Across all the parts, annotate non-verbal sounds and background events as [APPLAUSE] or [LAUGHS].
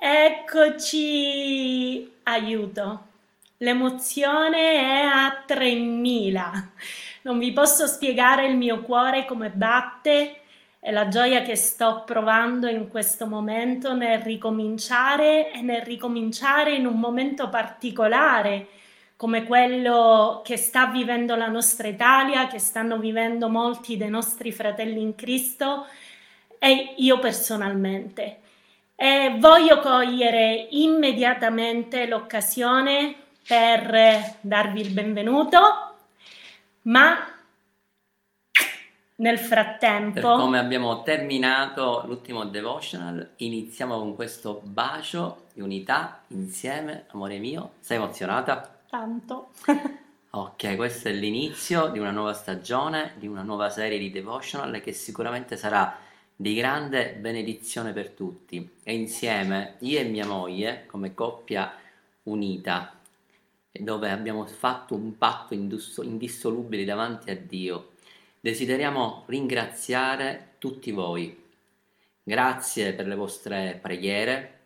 Eccoci, aiuto. L'emozione è a 3000. Non vi posso spiegare il mio cuore come batte e la gioia che sto provando in questo momento nel ricominciare e nel ricominciare in un momento particolare come quello che sta vivendo la nostra Italia, che stanno vivendo molti dei nostri fratelli in Cristo e io personalmente. E voglio cogliere immediatamente l'occasione per darvi il benvenuto, ma nel frattempo... Per come abbiamo terminato l'ultimo devotional, iniziamo con questo bacio di unità insieme, amore mio. Sei emozionata? Tanto. ok, questo è l'inizio di una nuova stagione, di una nuova serie di devotional che sicuramente sarà di grande benedizione per tutti. E insieme, io e mia moglie, come coppia unita, dove abbiamo fatto un patto indissolubile davanti a Dio, desideriamo ringraziare tutti voi. Grazie per le vostre preghiere.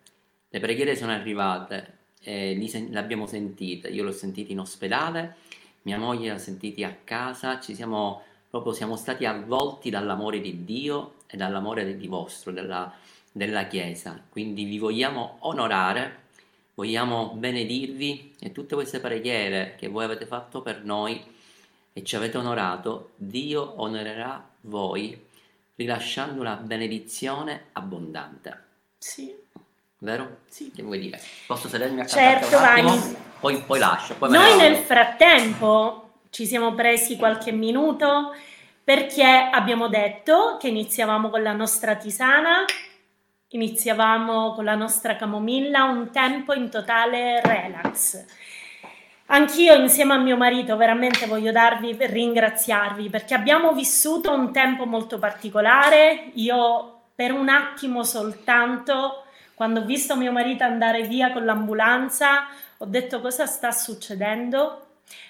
Le preghiere sono arrivate eh, le abbiamo sentite, io l'ho sentita in ospedale, mia moglie l'ha sentita a casa, ci siamo proprio siamo stati avvolti dall'amore di Dio e dall'amore di vostro, della, della Chiesa. Quindi vi vogliamo onorare, vogliamo benedirvi e tutte queste preghiere che voi avete fatto per noi e ci avete onorato, Dio onorerà voi rilasciando una benedizione abbondante. Sì vero? Sì. Che vuoi dire? Posso sedermi a certo, un attimo? Poi, poi lascio. Poi Noi nel frattempo ci siamo presi qualche minuto perché abbiamo detto che iniziavamo con la nostra tisana, iniziavamo con la nostra camomilla, un tempo in totale relax. Anch'io insieme a mio marito veramente voglio darvi ringraziarvi perché abbiamo vissuto un tempo molto particolare. Io per un attimo soltanto quando ho visto mio marito andare via con l'ambulanza, ho detto cosa sta succedendo,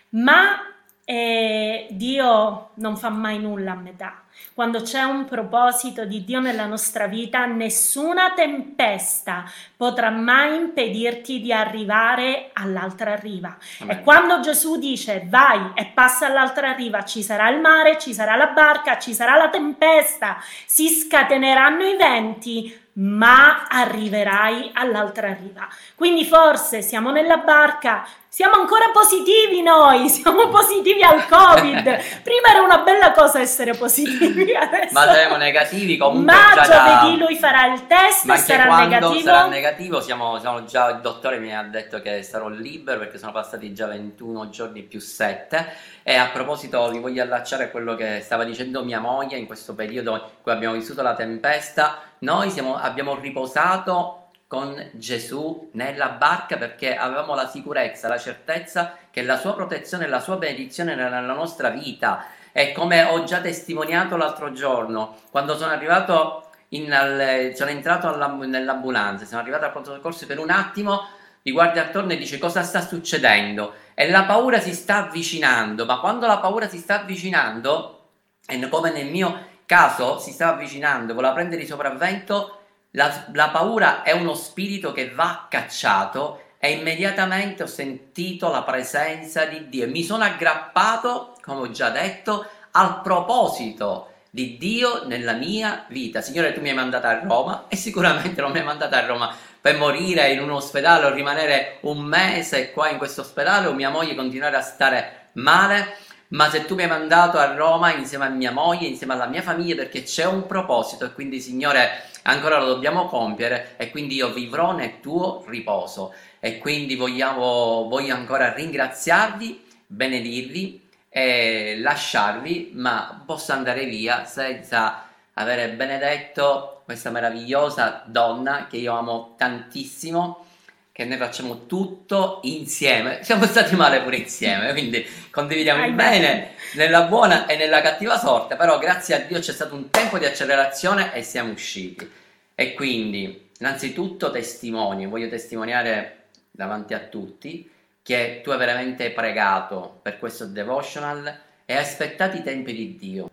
ma eh, Dio non fa mai nulla a metà. Quando c'è un proposito di Dio nella nostra vita, nessuna tempesta potrà mai impedirti di arrivare all'altra riva. Amen. E quando Gesù dice vai e passa all'altra riva, ci sarà il mare, ci sarà la barca, ci sarà la tempesta, si scateneranno i venti, ma arriverai all'altra riva. Quindi forse siamo nella barca, siamo ancora positivi noi, [LAUGHS] siamo positivi al Covid. [LAUGHS] Prima era una bella cosa essere positivi, adesso... Ma saremo negativi comunque. Ma giovedì da... lui farà il test ma e sarà negativo. sarà negativo, siamo, siamo, già, il dottore mi ha detto che sarò libero perché sono passati già 21 giorni più 7. E a proposito vi voglio allacciare a quello che stava dicendo mia moglie in questo periodo in cui abbiamo vissuto la tempesta noi siamo, abbiamo riposato con Gesù nella barca perché avevamo la sicurezza, la certezza che la sua protezione e la sua benedizione era nella nostra vita. E come ho già testimoniato l'altro giorno, quando sono arrivato in, al, sono entrato nell'ambulanza, sono arrivato al pronto soccorso per un attimo, mi guardi attorno e dice cosa sta succedendo e la paura si sta avvicinando, ma quando la paura si sta avvicinando, e come nel mio caso si sta avvicinando, voleva prendere di sopravvento, la, la paura è uno spirito che va cacciato. E immediatamente ho sentito la presenza di Dio. Mi sono aggrappato, come ho già detto, al proposito di Dio nella mia vita. Signore, tu mi hai mandato a Roma? E sicuramente non mi hai mandato a Roma per morire in un ospedale o rimanere un mese qua in questo ospedale o mia moglie continuare a stare male ma se tu mi hai mandato a Roma insieme a mia moglie, insieme alla mia famiglia, perché c'è un proposito e quindi Signore ancora lo dobbiamo compiere e quindi io vivrò nel tuo riposo. E quindi vogliamo, voglio ancora ringraziarvi, benedirvi e lasciarvi, ma posso andare via senza avere benedetto questa meravigliosa donna che io amo tantissimo che noi facciamo tutto insieme. Siamo stati male pure insieme, quindi condividiamo il bene nella buona e nella cattiva sorte, però grazie a Dio c'è stato un tempo di accelerazione e siamo usciti. E quindi, innanzitutto testimoni, voglio testimoniare davanti a tutti che tu hai veramente pregato per questo devotional e hai aspettato i tempi di Dio.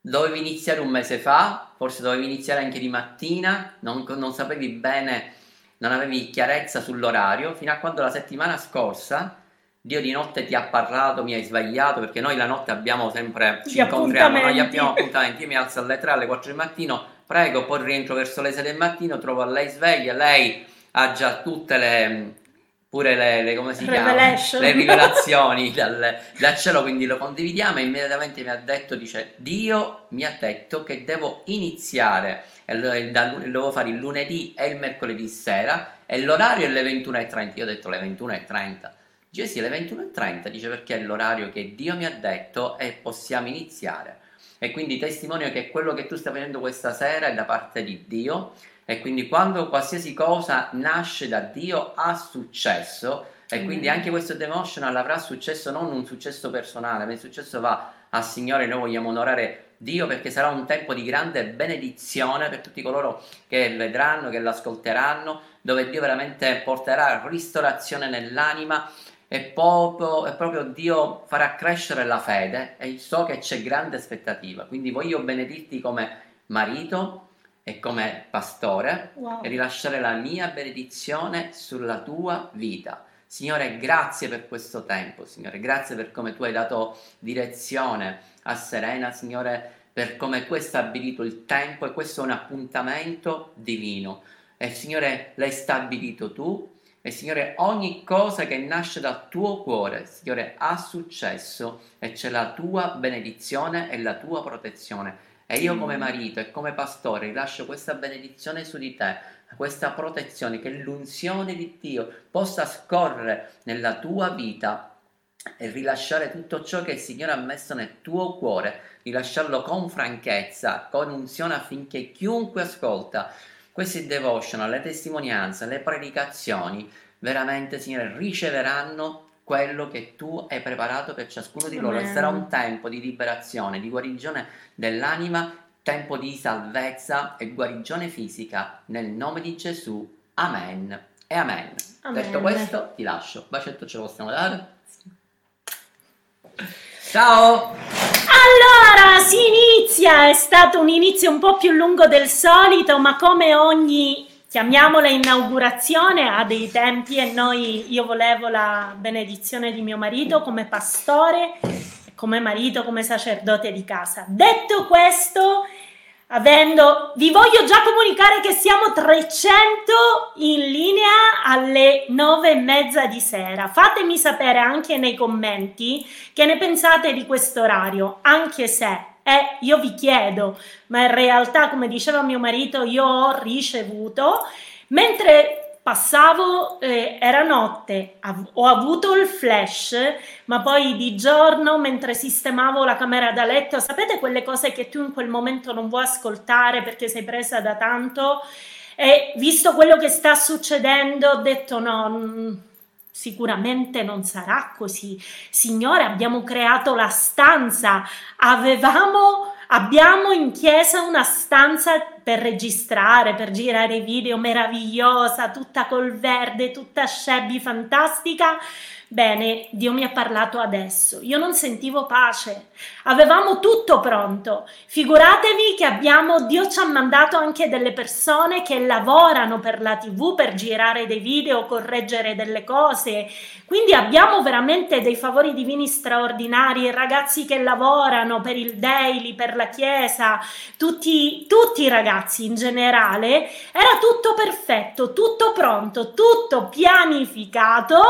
Dovevi iniziare un mese fa, forse dovevi iniziare anche di mattina, non, non sapevi bene non avevi chiarezza sull'orario, fino a quando la settimana scorsa Dio di notte ti ha parlato, mi hai svegliato, perché noi la notte abbiamo sempre, ci incontriamo, noi abbiamo appuntamenti, io mi alzo alle 3, alle 4 del mattino, prego, poi rientro verso le 6 del mattino, trovo lei sveglia, lei ha già tutte le, pure le, le come si chiama? Le rivelazioni [LAUGHS] dal, dal, cielo, quindi lo condividiamo e immediatamente mi ha detto, dice, Dio mi ha detto che devo iniziare, e lo, lo devo fare il lunedì e il mercoledì sera e l'orario è le 21.30, io ho detto le 21.30 Gesì alle 21.30 dice perché è l'orario che Dio mi ha detto e possiamo iniziare. E quindi testimonio che quello che tu stai facendo questa sera è da parte di Dio e quindi quando qualsiasi cosa nasce da Dio ha successo. E quindi anche questo devotional avrà successo, non un successo personale, ma il successo va al Signore, noi vogliamo onorare Dio perché sarà un tempo di grande benedizione per tutti coloro che vedranno, che l'ascolteranno, dove Dio veramente porterà ristorazione nell'anima e proprio, e proprio Dio farà crescere la fede. E so che c'è grande aspettativa. Quindi voglio benedirti come marito e come pastore wow. e rilasciare la mia benedizione sulla tua vita. Signore, grazie per questo tempo, Signore, grazie per come tu hai dato direzione a Serena, Signore, per come tu hai stabilito il tempo e questo è un appuntamento divino. E Signore, l'hai stabilito tu e Signore, ogni cosa che nasce dal tuo cuore, Signore, ha successo e c'è la tua benedizione e la tua protezione. E io come marito e come pastore rilascio questa benedizione su di te, questa protezione, che l'unzione di Dio possa scorrere nella tua vita e rilasciare tutto ciò che il Signore ha messo nel tuo cuore, rilasciarlo con franchezza, con unzione affinché chiunque ascolta questi devotional, le testimonianze, le predicazioni, veramente, Signore, riceveranno quello che tu hai preparato per ciascuno di loro. E sarà un tempo di liberazione, di guarigione dell'anima, tempo di salvezza e guarigione fisica. Nel nome di Gesù. Amen. E amen. amen. Detto questo, ti lascio. Bacetto ce lo possiamo dare? Ciao! Allora si inizia, è stato un inizio un po' più lungo del solito, ma come ogni, chiamiamola inaugurazione, ha dei tempi e noi, io volevo la benedizione di mio marito come pastore, come marito, come sacerdote di casa. Detto questo, avendo, vi voglio già comunicare che siamo 300 in linea alle 9 e mezza di sera. Fatemi sapere anche nei commenti che ne pensate di questo orario, anche se eh, io vi chiedo, ma in realtà, come diceva mio marito, io ho ricevuto, mentre passavo, eh, era notte, av- ho avuto il flash, ma poi di giorno mentre sistemavo la camera da letto, sapete quelle cose che tu in quel momento non vuoi ascoltare perché sei presa da tanto? E visto quello che sta succedendo, ho detto no. Sicuramente non sarà così. Signore, abbiamo creato la stanza, avevamo Abbiamo in chiesa una stanza per registrare, per girare video meravigliosa, tutta col verde, tutta shabby, fantastica. Bene, Dio mi ha parlato adesso. Io non sentivo pace. Avevamo tutto pronto. Figuratevi che abbiamo, Dio ci ha mandato anche delle persone che lavorano per la TV per girare dei video, correggere delle cose. Quindi abbiamo veramente dei favori divini straordinari, ragazzi che lavorano per il daily, per la chiesa, tutti, tutti i ragazzi in generale. Era tutto perfetto, tutto pronto, tutto pianificato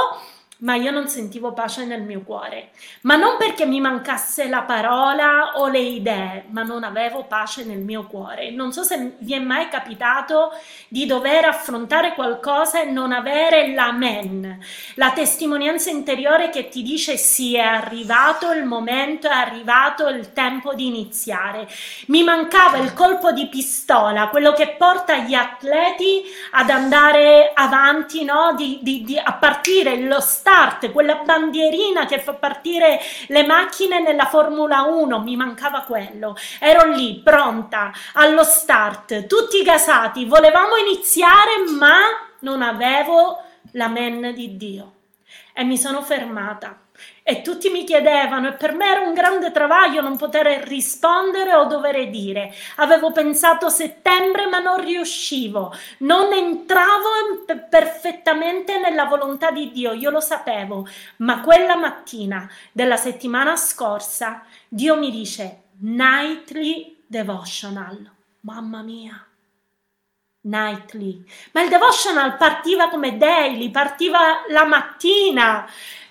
ma io non sentivo pace nel mio cuore, ma non perché mi mancasse la parola o le idee, ma non avevo pace nel mio cuore. Non so se vi è mai capitato di dover affrontare qualcosa e non avere l'amen, la testimonianza interiore che ti dice sì, è arrivato il momento, è arrivato il tempo di iniziare. Mi mancava il colpo di pistola, quello che porta gli atleti ad andare avanti, no? di, di, di, a partire lo stato start, quella bandierina che fa partire le macchine nella Formula 1, mi mancava quello. Ero lì, pronta, allo start, tutti gasati, volevamo iniziare, ma non avevo l'amen di Dio. E mi sono fermata e tutti mi chiedevano e per me era un grande travaglio non poter rispondere o dover dire. Avevo pensato settembre ma non riuscivo, non entravo perfettamente nella volontà di Dio, io lo sapevo, ma quella mattina della settimana scorsa Dio mi dice nightly devotional. Mamma mia nightly. Ma il devotional partiva come daily, partiva la mattina.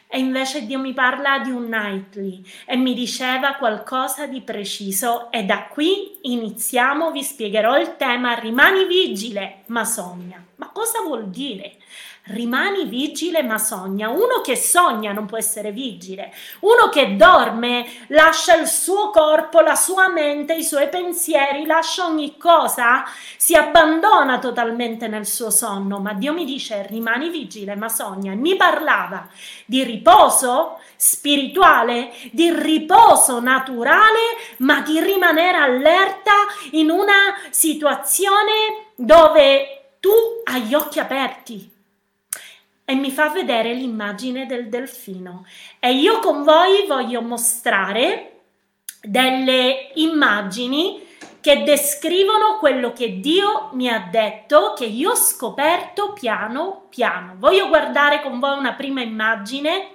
E invece Dio mi parla di un nightly e mi diceva qualcosa di preciso e da qui iniziamo, vi spiegherò il tema rimani vigile ma sogna. Ma cosa vuol dire? Rimani vigile ma sogna. Uno che sogna non può essere vigile. Uno che dorme lascia il suo corpo, la sua mente, i suoi pensieri, lascia ogni cosa, si abbandona totalmente nel suo sonno. Ma Dio mi dice rimani vigile ma sogna. Mi parlava di riposo spirituale, di riposo naturale, ma di rimanere allerta in una situazione dove tu hai gli occhi aperti, e mi fa vedere l'immagine del delfino. E io con voi voglio mostrare delle immagini che descrivono quello che Dio mi ha detto, che io ho scoperto piano piano. Voglio guardare con voi una prima immagine,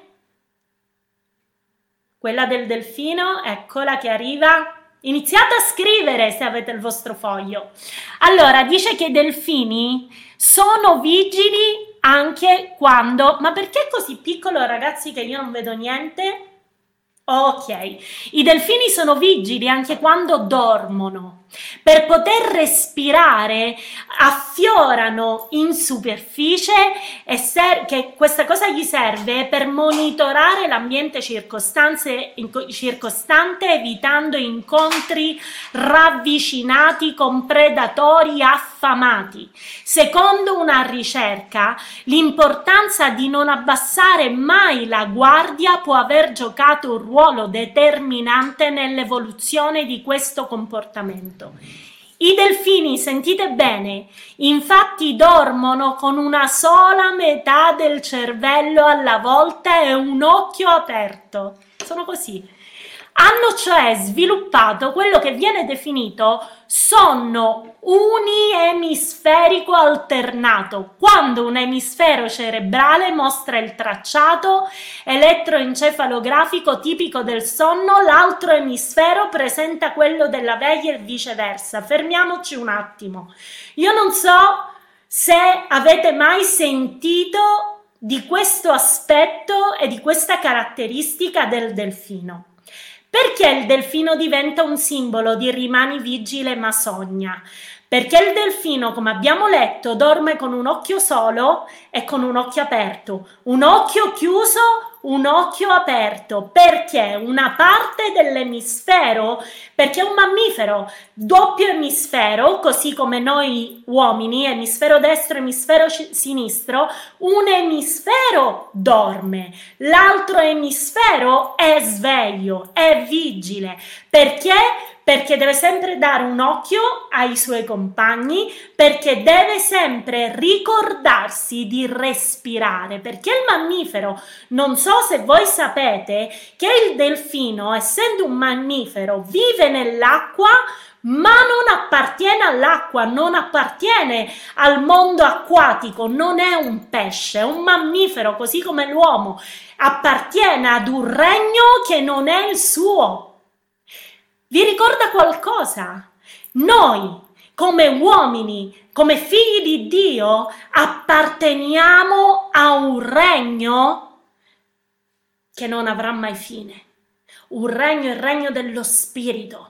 quella del delfino, eccola che arriva. Iniziate a scrivere se avete il vostro foglio. Allora, dice che i delfini sono vigili anche quando... Ma perché così piccolo ragazzi che io non vedo niente? Ok, i delfini sono vigili anche quando dormono. Per poter respirare affiorano in superficie e ser- che questa cosa gli serve per monitorare l'ambiente circostante evitando incontri ravvicinati con predatori affamati. Secondo una ricerca, l'importanza di non abbassare mai la guardia può aver giocato un ruolo determinante nell'evoluzione di questo comportamento momento. I delfini, sentite bene, infatti dormono con una sola metà del cervello alla volta e un occhio aperto. Sono così hanno cioè sviluppato quello che viene definito sonno uniemisferico alternato, quando un emisfero cerebrale mostra il tracciato elettroencefalografico tipico del sonno, l'altro emisfero presenta quello della veglia e viceversa. Fermiamoci un attimo. Io non so se avete mai sentito di questo aspetto e di questa caratteristica del delfino. Perché il delfino diventa un simbolo di rimani vigile ma sogna? Perché il delfino, come abbiamo letto, dorme con un occhio solo e con un occhio aperto. Un occhio chiuso, un occhio aperto. Perché una parte dell'emisfero, perché un mammifero, doppio emisfero, così come noi uomini, emisfero destro, emisfero sinistro, un emisfero dorme, l'altro emisfero è sveglio, è vigile. Perché? Perché deve sempre dare un occhio ai suoi compagni, perché deve sempre ricordarsi di respirare, perché il mammifero, non so se voi sapete che il delfino, essendo un mammifero, vive nell'acqua, ma non appartiene all'acqua, non appartiene al mondo acquatico, non è un pesce, è un mammifero, così come l'uomo, appartiene ad un regno che non è il suo. Vi ricorda qualcosa? Noi, come uomini, come figli di Dio, apparteniamo a un regno che non avrà mai fine. Un regno, il regno dello Spirito,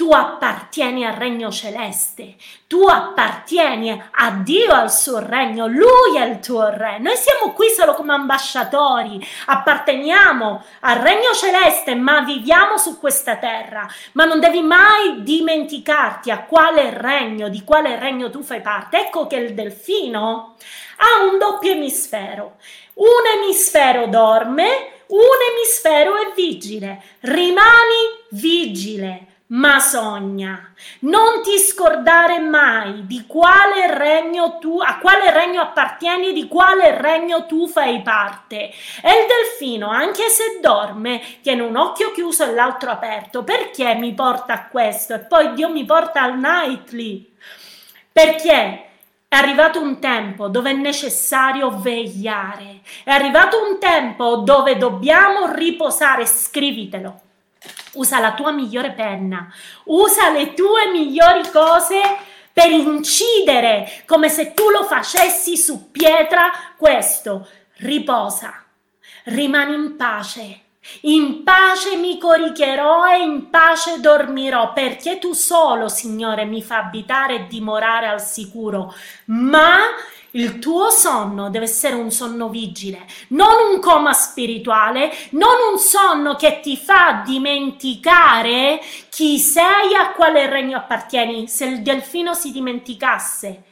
tu appartieni al regno celeste, tu appartieni a Dio, al suo regno, Lui è il tuo re. Noi siamo qui solo come ambasciatori, apparteniamo al regno celeste, ma viviamo su questa terra. Ma non devi mai dimenticarti a quale regno, di quale regno tu fai parte. Ecco che il delfino ha un doppio emisfero. Un emisfero dorme, un emisfero è vigile. Rimani vigile ma sogna. Non ti scordare mai di quale regno tu, a quale regno appartieni di quale regno tu fai parte. E il delfino, anche se dorme, tiene un occhio chiuso e l'altro aperto. Perché mi porta a questo? E poi Dio mi porta al nightly. Perché? È arrivato un tempo dove è necessario vegliare, è arrivato un tempo dove dobbiamo riposare, scrivitelo usa la tua migliore penna, usa le tue migliori cose per incidere come se tu lo facessi su pietra questo. Riposa, rimani in pace. In pace mi coricherò e in pace dormirò, perché tu solo, Signore, mi fa abitare e dimorare al sicuro. Ma il tuo sonno deve essere un sonno vigile, non un coma spirituale, non un sonno che ti fa dimenticare chi sei, a quale regno appartieni. Se il delfino si dimenticasse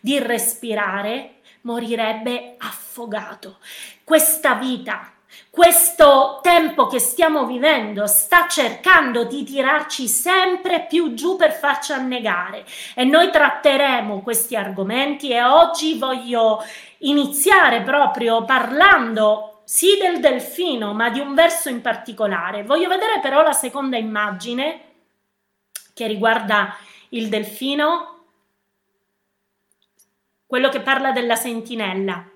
di respirare, morirebbe affogato. Questa vita questo tempo che stiamo vivendo sta cercando di tirarci sempre più giù per farci annegare e noi tratteremo questi argomenti e oggi voglio iniziare proprio parlando sì del delfino ma di un verso in particolare. Voglio vedere però la seconda immagine che riguarda il delfino, quello che parla della sentinella.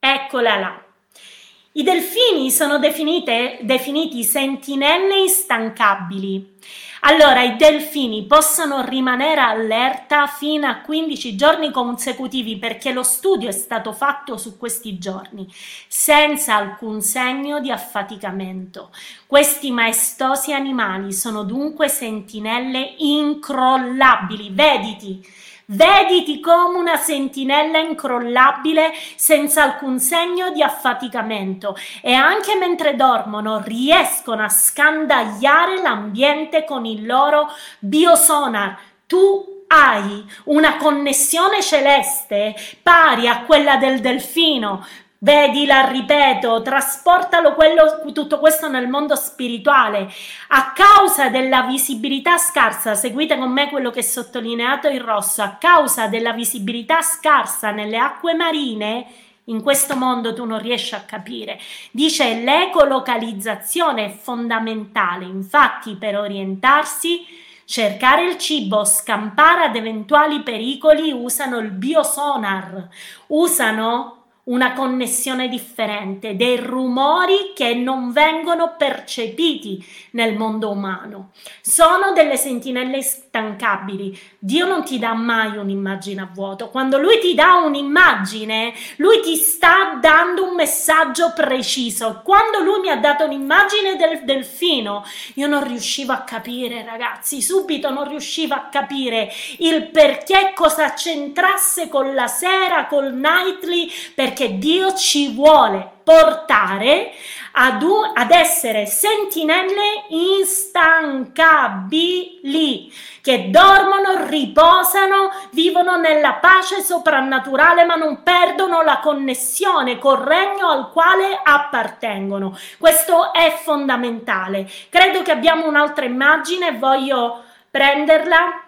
Eccola là. I delfini sono definite, definiti sentinelle instancabili. Allora, i delfini possono rimanere allerta fino a 15 giorni consecutivi perché lo studio è stato fatto su questi giorni, senza alcun segno di affaticamento. Questi maestosi animali sono dunque sentinelle incrollabili. Vediti, Vediti come una sentinella incrollabile senza alcun segno di affaticamento e anche mentre dormono riescono a scandagliare l'ambiente con il loro biosonar. Tu hai una connessione celeste pari a quella del delfino, Vedila, ripeto, trasportalo quello, tutto questo nel mondo spirituale. A causa della visibilità scarsa, seguite con me quello che è sottolineato in rosso, a causa della visibilità scarsa nelle acque marine, in questo mondo tu non riesci a capire. Dice l'ecolocalizzazione è fondamentale, infatti per orientarsi, cercare il cibo, scampare ad eventuali pericoli usano il biosonar, usano una connessione differente, dei rumori che non vengono percepiti nel mondo umano. Sono delle sentinelle instancabili. Dio non ti dà mai un'immagine a vuoto. Quando lui ti dà un'immagine, lui ti sta dando un messaggio preciso. Quando lui mi ha dato un'immagine del delfino, io non riuscivo a capire, ragazzi, subito non riuscivo a capire il perché cosa c'entrasse con la sera, col nightly, perché perché Dio ci vuole portare ad, un, ad essere sentinelle instancabili che dormono, riposano, vivono nella pace soprannaturale ma non perdono la connessione col regno al quale appartengono. Questo è fondamentale. Credo che abbiamo un'altra immagine, voglio prenderla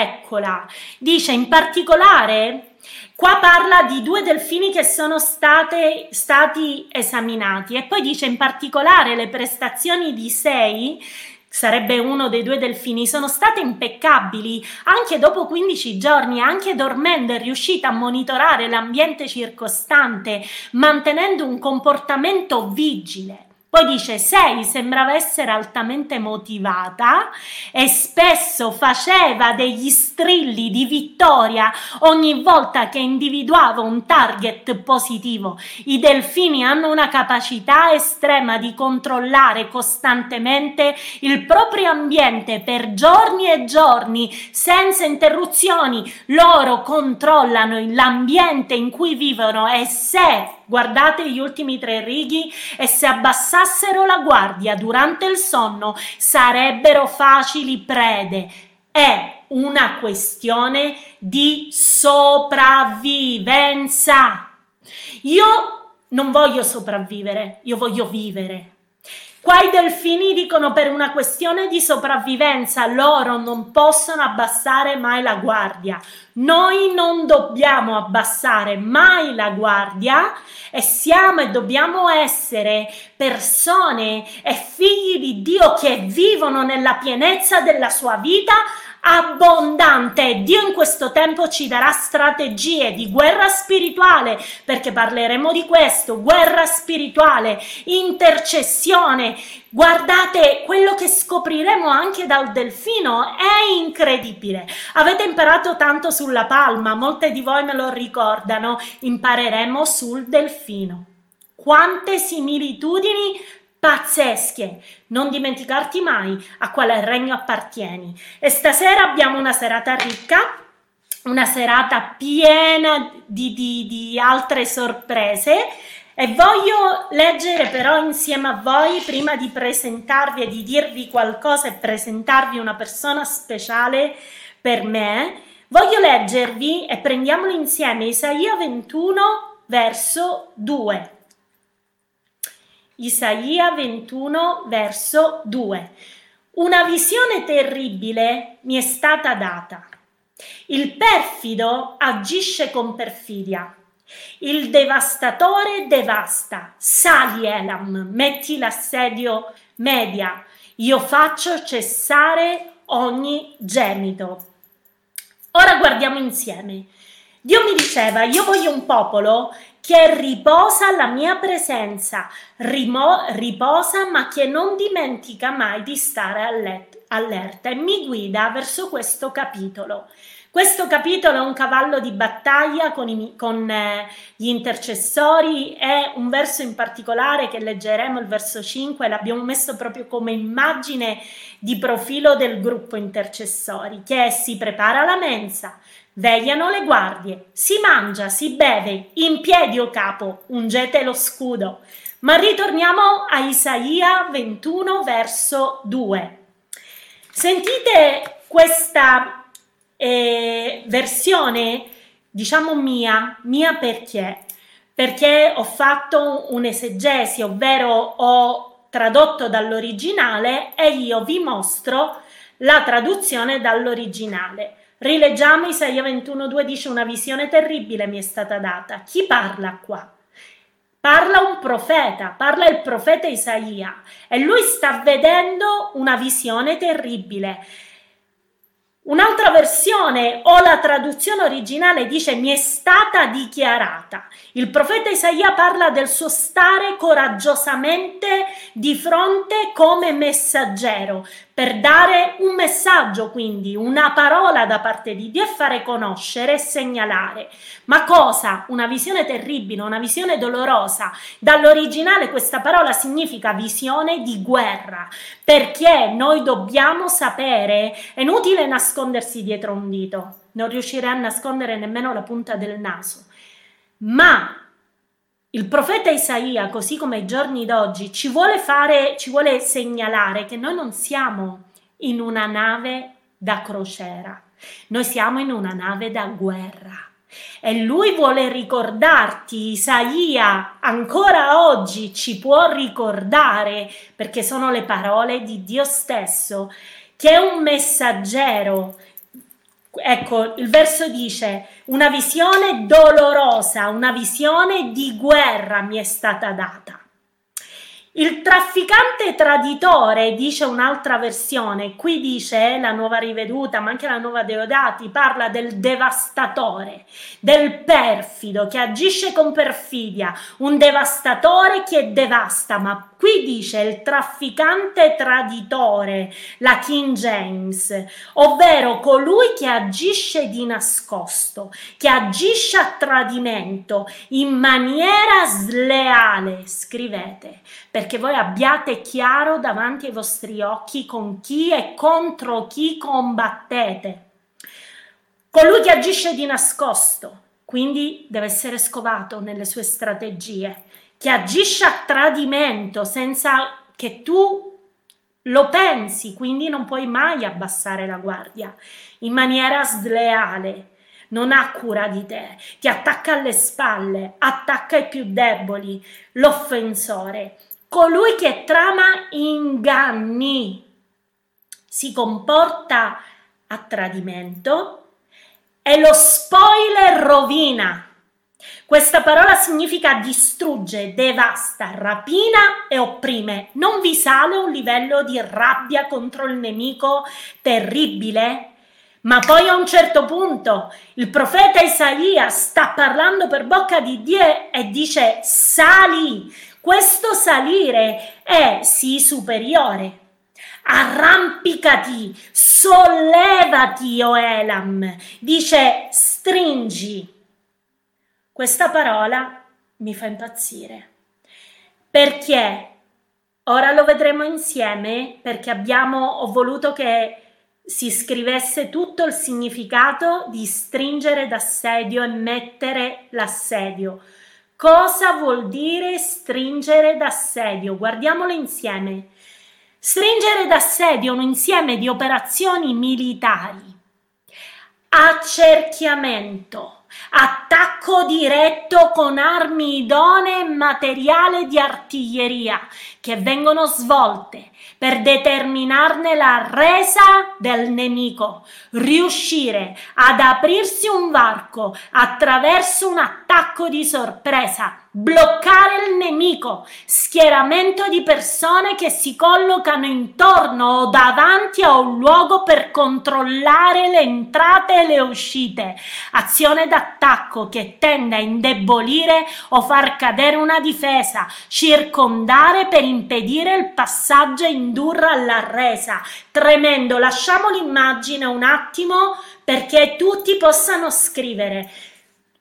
Eccola, dice in particolare, qua parla di due delfini che sono state, stati esaminati e poi dice in particolare le prestazioni di sei sarebbe uno dei due delfini, sono state impeccabili. Anche dopo 15 giorni, anche dormendo, è riuscita a monitorare l'ambiente circostante, mantenendo un comportamento vigile. Poi dice 6 sembrava essere altamente motivata e spesso faceva degli strilli di vittoria ogni volta che individuava un target positivo. I delfini hanno una capacità estrema di controllare costantemente il proprio ambiente per giorni e giorni senza interruzioni. Loro controllano l'ambiente in cui vivono e se guardate gli ultimi tre righi e se abbassassero la guardia durante il sonno sarebbero facili prede. È una questione di sopravvivenza. Io non voglio sopravvivere, io voglio vivere. Qua i delfini dicono per una questione di sopravvivenza loro non possono abbassare mai la guardia. Noi non dobbiamo abbassare mai la guardia e siamo e dobbiamo essere persone e figli di Dio che vivono nella pienezza della sua vita abbondante. Dio in questo tempo ci darà strategie di guerra spirituale, perché parleremo di questo, guerra spirituale, intercessione. Guardate, quello che scopriremo anche dal delfino è incredibile. Avete imparato tanto sulla palma, molte di voi me lo ricordano, impareremo sul delfino. Quante similitudini pazzesche. Non dimenticarti mai a quale regno appartieni. E stasera abbiamo una serata ricca, una serata piena di, di, di altre sorprese. E voglio leggere però insieme a voi, prima di presentarvi e di dirvi qualcosa e presentarvi una persona speciale per me, voglio leggervi e prendiamolo insieme Isaia 21 verso 2. Isaia 21 verso 2. Una visione terribile mi è stata data. Il perfido agisce con perfidia. Il devastatore devasta. Sali Elam, metti l'assedio media. Io faccio cessare ogni gemito. Ora guardiamo insieme. Dio mi diceva, io voglio un popolo che riposa alla mia presenza, rimo- riposa ma che non dimentica mai di stare allet- allerta e mi guida verso questo capitolo. Questo capitolo è un cavallo di battaglia con, i, con eh, gli intercessori, è un verso in particolare che leggeremo, il verso 5, l'abbiamo messo proprio come immagine di profilo del gruppo intercessori, che si prepara la mensa, Vegliano le guardie, si mangia, si beve, in piedi o capo, ungete lo scudo. Ma ritorniamo a Isaia 21 verso 2. Sentite questa eh, versione, diciamo mia, mia perché? Perché ho fatto un'esegesi, ovvero ho tradotto dall'originale e io vi mostro la traduzione dall'originale. Rileggiamo Isaia 21:2 dice una visione terribile mi è stata data. Chi parla qua? Parla un profeta, parla il profeta Isaia e lui sta vedendo una visione terribile. Un'altra versione o la traduzione originale dice mi è stata dichiarata. Il profeta Isaia parla del suo stare coraggiosamente di fronte come messaggero, per dare un messaggio, quindi una parola da parte di Dio e fare conoscere e segnalare. Ma cosa? Una visione terribile, una visione dolorosa. Dall'originale questa parola significa visione di guerra, perché noi dobbiamo sapere, è inutile nascondersi dietro un dito, non riuscirei a nascondere nemmeno la punta del naso. Ma il profeta Isaia, così come ai giorni d'oggi, ci vuole fare, ci vuole segnalare che noi non siamo in una nave da crociera, noi siamo in una nave da guerra. E lui vuole ricordarti, Isaia ancora oggi ci può ricordare, perché sono le parole di Dio stesso, che è un messaggero Ecco, il verso dice, una visione dolorosa, una visione di guerra mi è stata data. Il trafficante traditore, dice un'altra versione, qui dice la nuova riveduta, ma anche la nuova Deodati, parla del devastatore, del perfido che agisce con perfidia, un devastatore che devasta, ma Qui dice il trafficante traditore, la King James, ovvero colui che agisce di nascosto, che agisce a tradimento in maniera sleale, scrivete, perché voi abbiate chiaro davanti ai vostri occhi con chi e contro chi combattete. Colui che agisce di nascosto, quindi deve essere scovato nelle sue strategie che agisce a tradimento senza che tu lo pensi, quindi non puoi mai abbassare la guardia in maniera sleale. non ha cura di te, ti attacca alle spalle, attacca i più deboli, l'offensore, colui che trama inganni, si comporta a tradimento e lo spoiler rovina. Questa parola significa distrugge, devasta, rapina e opprime. Non vi sale un livello di rabbia contro il nemico terribile? Ma poi a un certo punto il profeta Isaia sta parlando per bocca di Dio e dice sali. Questo salire è sì superiore. Arrampicati, sollevati, o Elam. Dice stringi. Questa parola mi fa impazzire. Perché? Ora lo vedremo insieme perché abbiamo, ho voluto che si scrivesse tutto il significato di stringere d'assedio e mettere l'assedio. Cosa vuol dire stringere d'assedio? Guardiamolo insieme. Stringere d'assedio è un insieme di operazioni militari. Accerchiamento, attacco diretto con armi idonee e materiale di artiglieria che vengono svolte per determinarne la resa del nemico, riuscire ad aprirsi un varco attraverso un attacco di sorpresa bloccare il nemico, schieramento di persone che si collocano intorno o davanti a un luogo per controllare le entrate e le uscite, azione d'attacco che tende a indebolire o far cadere una difesa, circondare per impedire il passaggio e indurre alla resa. Tremendo, lasciamo l'immagine un attimo perché tutti possano scrivere.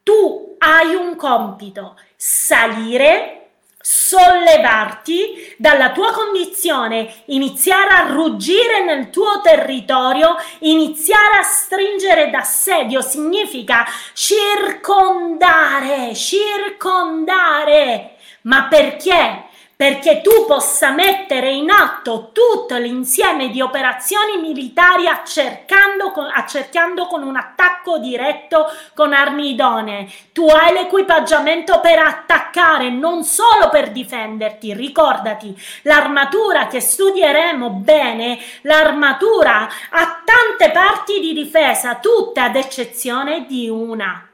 Tu hai un compito salire, sollevarti dalla tua condizione, iniziare a ruggire nel tuo territorio, iniziare a stringere d'assedio, significa circondare, circondare. Ma perché? Perché tu possa mettere in atto tutto l'insieme di operazioni militari accercando con, accerchiando con un attacco diretto con armi idonee. Tu hai l'equipaggiamento per attaccare, non solo per difenderti. Ricordati, l'armatura che studieremo bene, l'armatura ha tante parti di difesa, tutte ad eccezione di una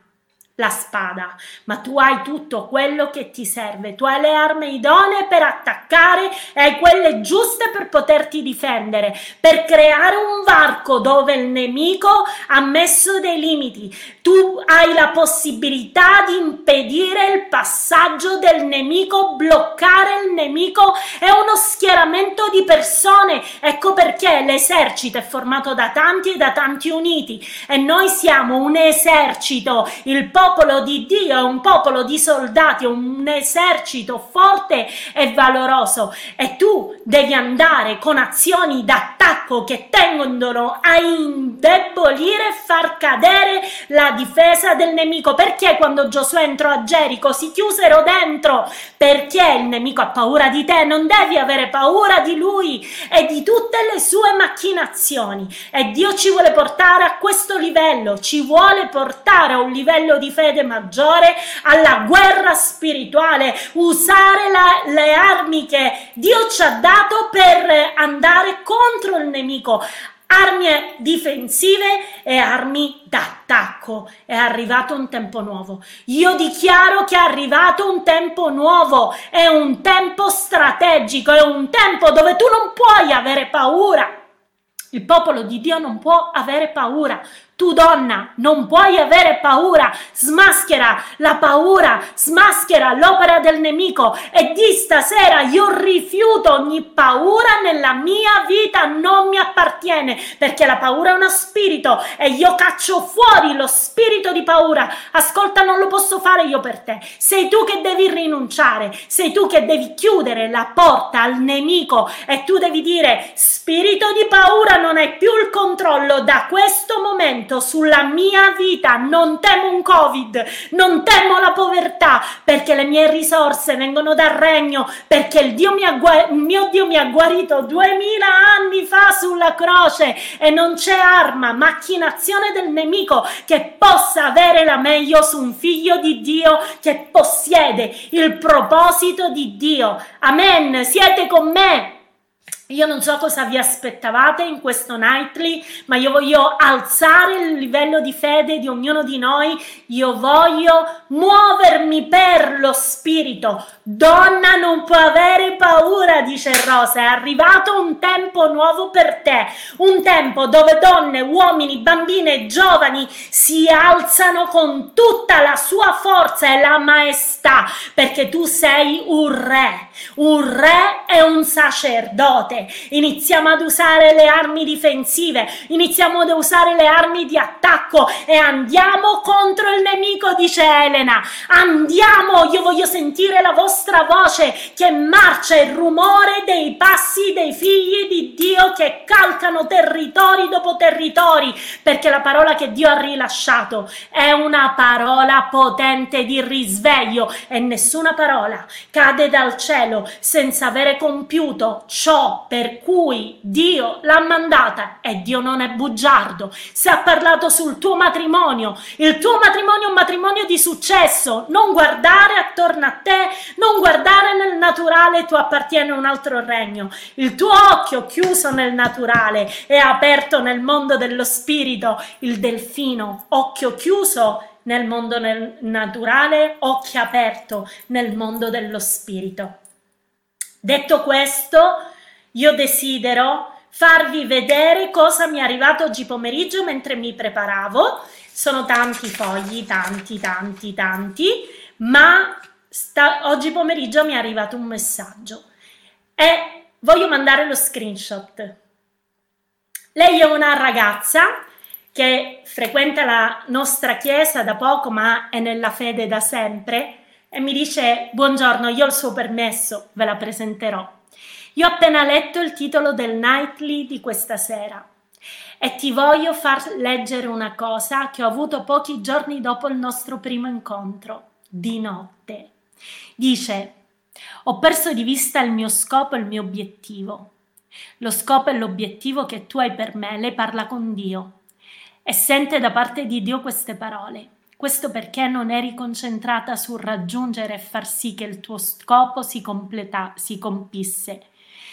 la spada, ma tu hai tutto quello che ti serve, tu hai le armi idonee per attaccare e hai quelle giuste per poterti difendere, per creare un varco dove il nemico ha messo dei limiti. Tu hai la possibilità di impedire il passaggio del nemico, bloccare il nemico, è uno schieramento di persone. Ecco perché l'esercito è formato da tanti e da tanti uniti. E noi siamo un esercito, il popolo popolo di Dio un popolo di soldati, un esercito forte e valoroso e tu devi andare con azioni d'attacco che tendono a indebolire e far cadere la difesa del nemico. Perché quando Giosuè entrò a Gerico si chiusero dentro? Perché il nemico ha paura di te, non devi avere paura di lui e di tutte le sue macchinazioni. E Dio ci vuole portare a questo livello, ci vuole portare a un livello di fede maggiore, alla guerra spirituale, usare la, le armi che Dio ci ha dato per andare contro il nemico, armi difensive e armi d'attacco. È arrivato un tempo nuovo. Io dichiaro che è arrivato un tempo nuovo, è un tempo strategico, è un tempo dove tu non puoi avere paura. Il popolo di Dio non può avere paura. Tu donna non puoi avere paura, smaschera la paura, smaschera l'opera del nemico e di stasera io rifiuto ogni paura nella mia vita, non mi appartiene perché la paura è uno spirito e io caccio fuori lo spirito di paura. Ascolta, non lo posso fare io per te. Sei tu che devi rinunciare, sei tu che devi chiudere la porta al nemico e tu devi dire spirito di paura non hai più il controllo da questo momento sulla mia vita. Non temo un Covid, non temo la povertà, perché le mie risorse vengono dal regno, perché il Dio mi ha, mio Dio mi ha guarito duemila anni fa sulla croce e non c'è arma, macchinazione del nemico che possa avere la meglio su un figlio di Dio che possiede il proposito di Dio. Amen. Siete con me? Io non so cosa vi aspettavate in questo nightly, ma io voglio alzare il livello di fede di ognuno di noi. Io voglio muovermi per lo spirito. Donna non può avere paura, dice Rosa. È arrivato un tempo nuovo per te. Un tempo dove donne, uomini, bambine giovani si alzano con tutta la sua forza e la maestà, perché tu sei un re. Un re e un sacerdote. Iniziamo ad usare le armi difensive, iniziamo ad usare le armi di attacco. E andiamo contro il nemico, dice Elena. Andiamo, io voglio sentire la vostra voce che marcia, il rumore dei passi dei figli di Dio che calcano territori dopo territori, perché la parola che Dio ha rilasciato è una parola potente di risveglio. E nessuna parola cade dal cielo senza avere compiuto ciò per cui Dio l'ha mandata e Dio non è bugiardo. Se ha parlato sul tuo matrimonio, il tuo matrimonio è un matrimonio di successo, non guardare attorno a te, non guardare nel naturale, tu appartieni a un altro regno. Il tuo occhio chiuso nel naturale è aperto nel mondo dello spirito, il delfino, occhio chiuso nel mondo nel naturale, occhio aperto nel mondo dello spirito. Detto questo, io desidero farvi vedere cosa mi è arrivato oggi pomeriggio mentre mi preparavo. Sono tanti fogli, tanti, tanti, tanti, ma sta, oggi pomeriggio mi è arrivato un messaggio e voglio mandare lo screenshot. Lei è una ragazza che frequenta la nostra chiesa da poco, ma è nella fede da sempre e mi dice buongiorno, io ho il suo permesso, ve la presenterò. Io ho appena letto il titolo del nightly di questa sera e ti voglio far leggere una cosa che ho avuto pochi giorni dopo il nostro primo incontro, di notte. Dice, ho perso di vista il mio scopo e il mio obiettivo. Lo scopo e l'obiettivo che tu hai per me, lei parla con Dio e sente da parte di Dio queste parole. Questo perché non eri concentrata sul raggiungere e far sì che il tuo scopo si, completa, si compisse,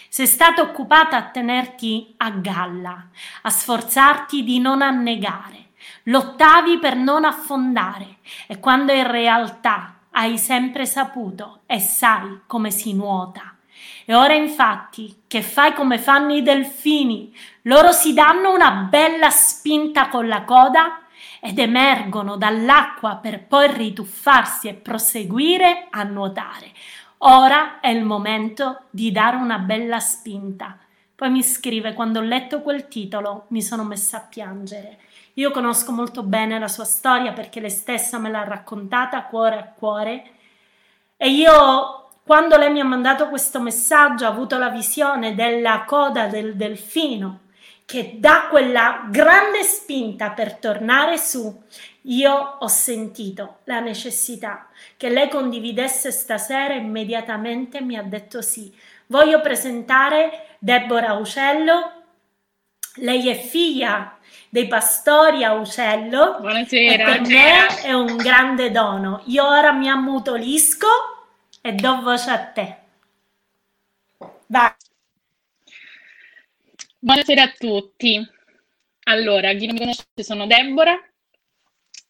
sei stata occupata a tenerti a galla, a sforzarti di non annegare, lottavi per non affondare. E quando in realtà hai sempre saputo e sai come si nuota. E ora infatti che fai come fanno i delfini, loro si danno una bella spinta con la coda ed emergono dall'acqua per poi rituffarsi e proseguire a nuotare. Ora è il momento di dare una bella spinta. Poi mi scrive, quando ho letto quel titolo mi sono messa a piangere. Io conosco molto bene la sua storia perché lei stessa me l'ha raccontata cuore a cuore e io quando lei mi ha mandato questo messaggio ho avuto la visione della coda del delfino che dà quella grande spinta per tornare su, io ho sentito la necessità che lei condividesse stasera immediatamente mi ha detto sì. Voglio presentare Deborah Uccello. Lei è figlia dei pastori a Uccello. Buonasera. per me è un grande dono. Io ora mi ammutolisco e do voce a te. Vai. Buonasera a tutti. Allora, chi non mi conosce sono Deborah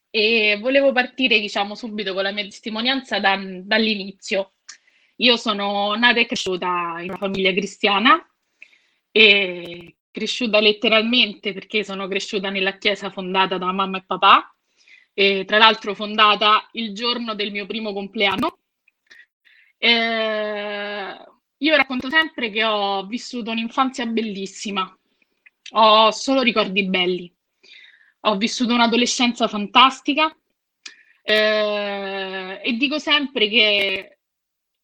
e volevo partire, diciamo, subito con la mia testimonianza da, dall'inizio. Io sono nata e cresciuta in una famiglia cristiana e cresciuta letteralmente perché sono cresciuta nella chiesa fondata da mamma e papà e tra l'altro fondata il giorno del mio primo compleanno. Eh, io racconto sempre che ho vissuto un'infanzia bellissima, ho solo ricordi belli. Ho vissuto un'adolescenza fantastica eh, e dico sempre che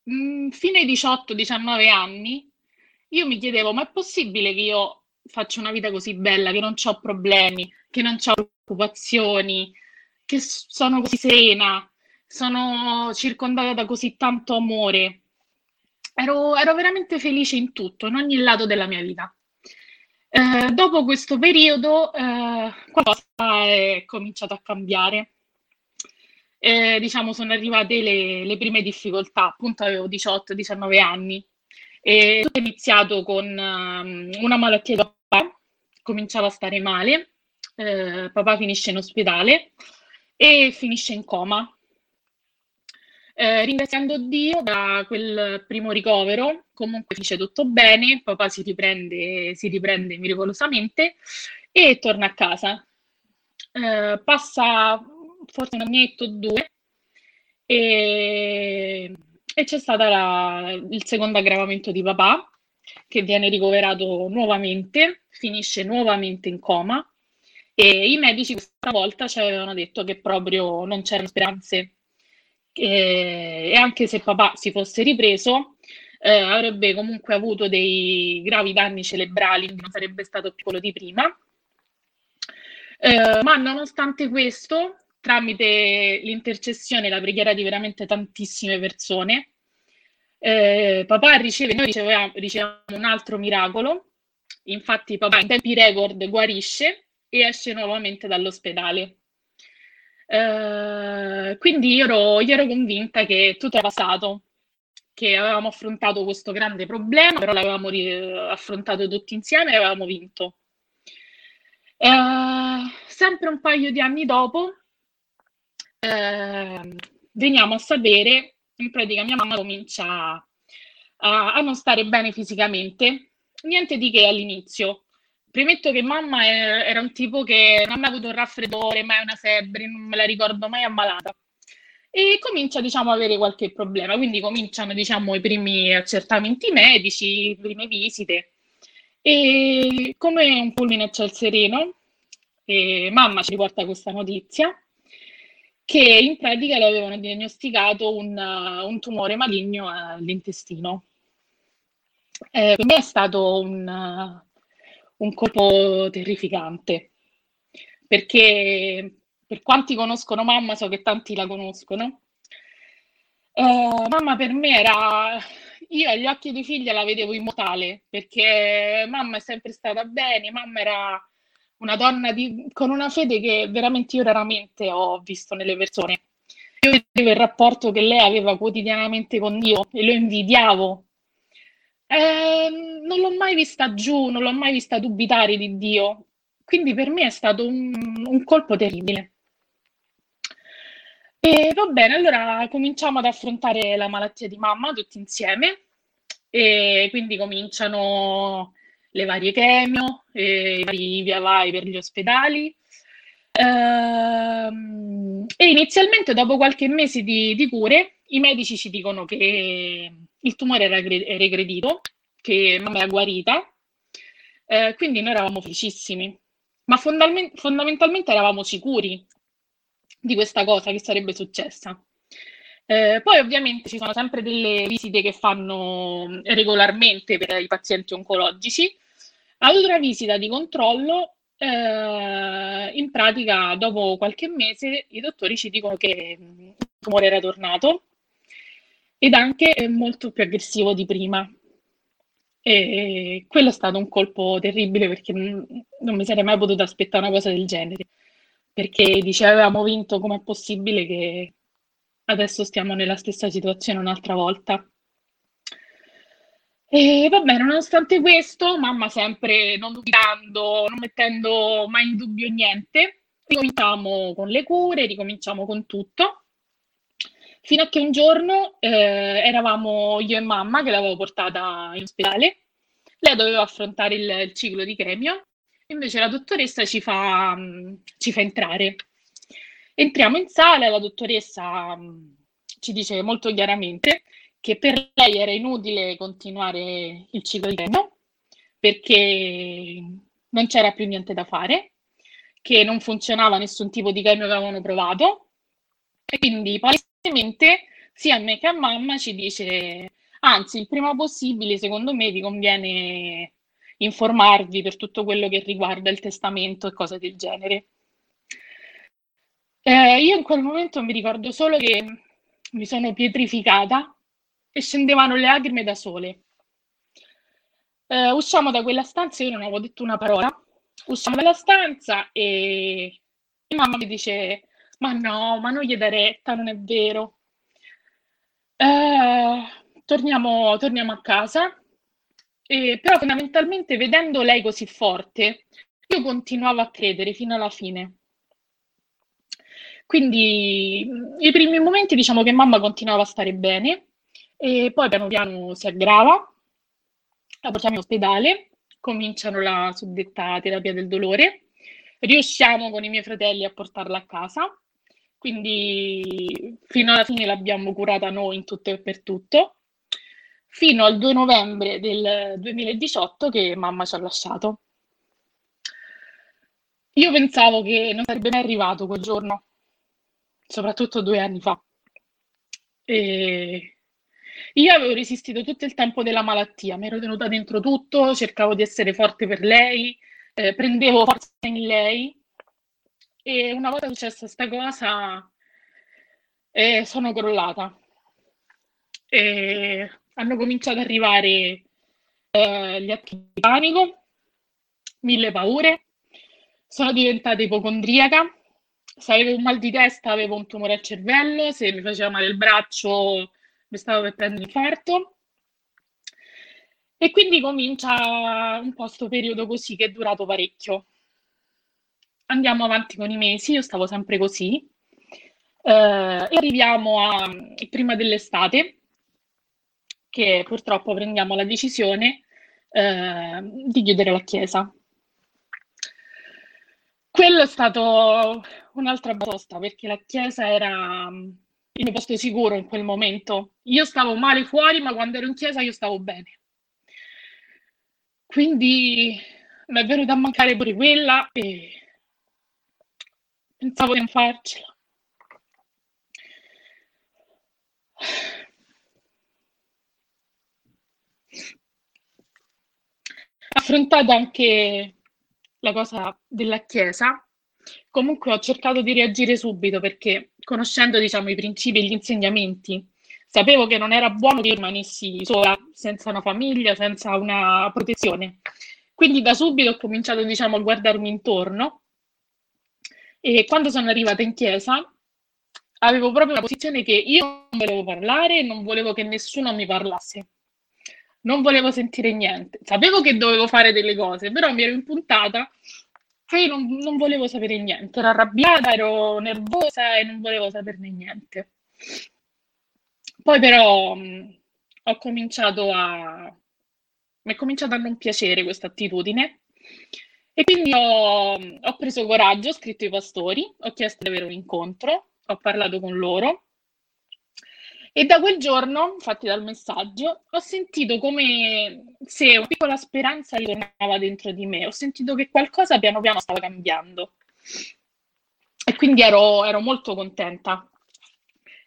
mh, fino ai 18-19 anni io mi chiedevo, ma è possibile che io faccio una vita così bella, che non ho problemi, che non ho preoccupazioni, che sono così serena, sono circondata da così tanto amore. Ero, ero veramente felice in tutto, in ogni lato della mia vita. Eh, dopo questo periodo eh, qualcosa è cominciato a cambiare. Eh, diciamo sono arrivate le, le, prime difficoltà, appunto avevo 18-19 anni e tutto è iniziato con um, una malattia di papà, cominciava a stare male, eh, papà finisce in ospedale e finisce in coma. Eh, ringraziando Dio da quel primo ricovero, comunque finisce tutto bene, papà si riprende, si riprende miracolosamente e torna a casa. Eh, passa forse un annetto o due e, e c'è stato il secondo aggravamento di papà che viene ricoverato nuovamente, finisce nuovamente in coma e i medici questa volta ci avevano detto che proprio non c'erano speranze e anche se papà si fosse ripreso, eh, avrebbe comunque avuto dei gravi danni cerebrali, non sarebbe stato più quello di prima. Eh, ma nonostante questo, tramite l'intercessione e la preghiera di veramente tantissime persone, eh, papà riceve, noi riceviamo, riceviamo un altro miracolo. Infatti, papà in tempi record guarisce e esce nuovamente dall'ospedale. Eh, quindi io ero, io ero convinta che tutto era passato, che avevamo affrontato questo grande problema, però l'avevamo affrontato tutti insieme e avevamo vinto. Eh, sempre un paio di anni dopo, eh, veniamo a sapere, in pratica mia mamma comincia a, a non stare bene fisicamente, niente di che all'inizio, Premetto che mamma era un tipo che non ha mai avuto un raffreddore, mai una febbre, non me la ricordo mai ammalata. E comincia, diciamo, a avere qualche problema. Quindi cominciano, diciamo, i primi accertamenti medici, le prime visite. E come un fulmine a ciel sereno, mamma ci riporta questa notizia che in pratica le avevano diagnosticato un, un tumore maligno all'intestino. Eh, per me è stato un, un colpo terrificante, perché per quanti conoscono mamma, so che tanti la conoscono. Uh, mamma per me era, io agli occhi di figlia la vedevo immortale, perché mamma è sempre stata bene, mamma era una donna di, con una fede che veramente io raramente ho visto nelle persone. Io vedevo il rapporto che lei aveva quotidianamente con Dio e lo invidiavo eh, non l'ho mai vista giù, non l'ho mai vista dubitare di Dio, quindi per me è stato un, un colpo terribile. E va bene, allora cominciamo ad affrontare la malattia di mamma tutti insieme e quindi cominciano le varie chemio, i vari via vai per gli ospedali. Ehm, e inizialmente, dopo qualche mese di, di cure, i medici ci dicono che il tumore era regredito, che mamma era guarita, eh, quindi noi eravamo felicissimi, ma fondament- fondamentalmente eravamo sicuri di questa cosa che sarebbe successa. Eh, poi ovviamente ci sono sempre delle visite che fanno regolarmente per i pazienti oncologici. Ad una visita di controllo, eh, in pratica dopo qualche mese i dottori ci dicono che il tumore era tornato ed anche molto più aggressivo di prima. E quello è stato un colpo terribile perché non, mi sarei mai potuto aspettare una cosa del genere. Perché dice avevamo vinto, com'è possibile che adesso stiamo nella stessa situazione un'altra volta? E va bene, nonostante questo, mamma sempre non dubitando, non mettendo mai in dubbio niente, ricominciamo con le cure, ricominciamo con tutto. Fino a che un giorno eh, eravamo io e mamma che l'avevo portata in ospedale, lei doveva affrontare il, il ciclo di chemio, invece la dottoressa ci fa, um, ci fa entrare. Entriamo in sala e la dottoressa um, ci dice molto chiaramente che per lei era inutile continuare il ciclo di chemio perché non c'era più niente da fare, che non funzionava nessun tipo di chemio che avevano provato. E quindi poi sia a me che a mamma ci dice, anzi, il prima possibile, secondo me, vi conviene informarvi per tutto quello che riguarda il testamento e cose del genere. Eh, io in quel momento mi ricordo solo che mi sono pietrificata e scendevano le lacrime da sole. Eh, usciamo da quella stanza, io non avevo detto una parola, usciamo dalla stanza e, e mamma mi dice, ma no, ma non gli dai retta, non è vero. Eh, torniamo, torniamo a casa, e, però fondamentalmente vedendo lei così forte, io continuavo a credere fino alla fine. Quindi i primi momenti diciamo che mamma continuava a stare bene e poi piano piano si aggrava, la portiamo in ospedale, cominciano la suddetta terapia del dolore, riusciamo con i miei fratelli a portarla a casa, quindi fino alla fine l'abbiamo curata noi in tutto e per tutto, fino al 2 novembre del 2018 che mamma ci ha lasciato. Io pensavo che non sarebbe mai arrivato quel giorno, soprattutto due anni fa. E io avevo resistito tutto il tempo della malattia, mi ero tenuta dentro tutto, cercavo di essere forte per lei, eh, prendevo forza in lei e una volta successa questa cosa eh, sono crollata. E hanno cominciato ad arrivare eh, gli atti di panico, mille paure, sono diventata ipocondriaca, se avevo un mal di testa avevo un tumore al cervello, se mi faceva male il braccio mi stavo per prendere infarto. E quindi comincia un po' questo periodo così che è durato parecchio. Andiamo avanti con i mesi, io stavo sempre così. Eh, e arriviamo a prima dell'estate, che purtroppo prendiamo la decisione eh, di chiudere la chiesa. Quello è stato un'altra batosta perché la chiesa era il mio posto sicuro in quel momento. Io stavo male fuori, ma quando ero in chiesa io stavo bene. Quindi mi è venuta a mancare pure quella e pensavo di non farcela. Affrontata anche la cosa della Chiesa, comunque ho cercato di reagire subito perché conoscendo diciamo, i principi e gli insegnamenti, sapevo che non era buono che rimanessi sola, senza una famiglia, senza una protezione. Quindi da subito ho cominciato diciamo, a guardarmi intorno e quando sono arrivata in chiesa avevo proprio la posizione che io non volevo parlare e non volevo che nessuno mi parlasse. Non volevo sentire niente. Sapevo che dovevo fare delle cose, però mi ero impuntata io non, non volevo sapere niente. Ero arrabbiata, ero nervosa e non volevo saperne niente. Poi però mh, ho cominciato a... mi è cominciata a non piacere questa attitudine e quindi ho, ho preso coraggio, ho scritto ai pastori, ho chiesto di avere un incontro, ho parlato con loro. E da quel giorno, infatti dal messaggio, ho sentito come se una piccola speranza ritornava dentro di me, ho sentito che qualcosa piano piano stava cambiando. E quindi ero, ero molto contenta.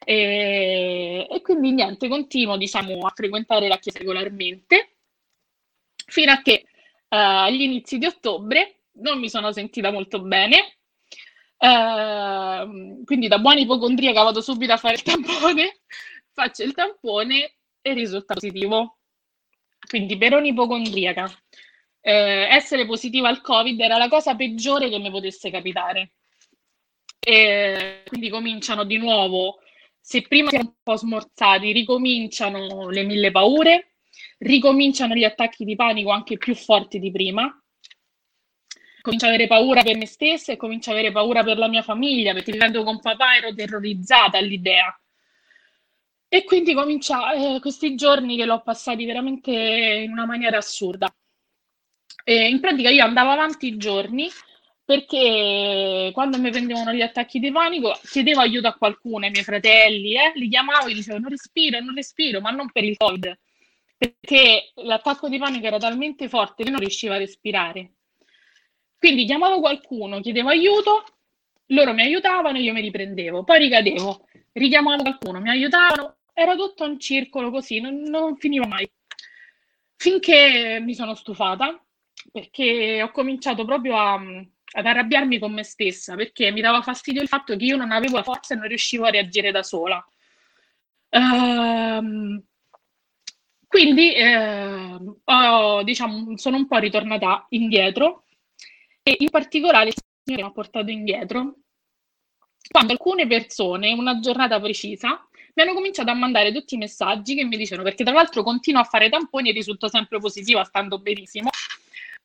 E, e, quindi niente, continuo diciamo, a frequentare la chiesa regolarmente fino a che uh, agli inizi di ottobre non mi sono sentita molto bene. Uh, quindi da buona ipocondriaca vado subito a fare il tampone [LAUGHS] faccio il tampone e risulta positivo. Quindi per un'ipocondriaca, eh, essere positiva al Covid era la cosa peggiore che mi potesse capitare. E quindi cominciano di nuovo, se prima siamo un po' smorzati, ricominciano le mille paure, ricominciano gli attacchi di panico anche più forti di prima. Comincio ad avere paura per me stessa e comincio ad avere paura per la mia famiglia, perché vivendo con papà ero terrorizzata all'idea e quindi comincia eh, questi giorni che l'ho passati veramente in una maniera assurda. E in pratica io andavo avanti i giorni perché quando mi prendevano gli attacchi di panico chiedevo aiuto a qualcuno, ai miei fratelli, eh, li chiamavo e dicevo non respiro, non respiro, ma non per il Covid, perché l'attacco di panico era talmente forte che non riuscivo a respirare. Quindi chiamavo qualcuno, chiedevo aiuto, loro mi aiutavano io mi riprendevo, poi ricadevo, richiamavo qualcuno, mi aiutavano, era tutto un circolo così, non, non finiva mai. Finché mi sono stufata perché ho cominciato proprio a, ad arrabbiarmi con me stessa, perché mi dava fastidio il fatto che io non avevo la forza e non riuscivo a reagire da sola. Uh, quindi eh, ho, diciamo, sono un po' ritornata indietro e in particolare il Signore mi ha portato indietro quando alcune persone, una giornata precisa, mi hanno cominciato a mandare tutti i messaggi che mi dicevano, perché tra l'altro continuo a fare tamponi e risulto sempre positiva, stando benissimo.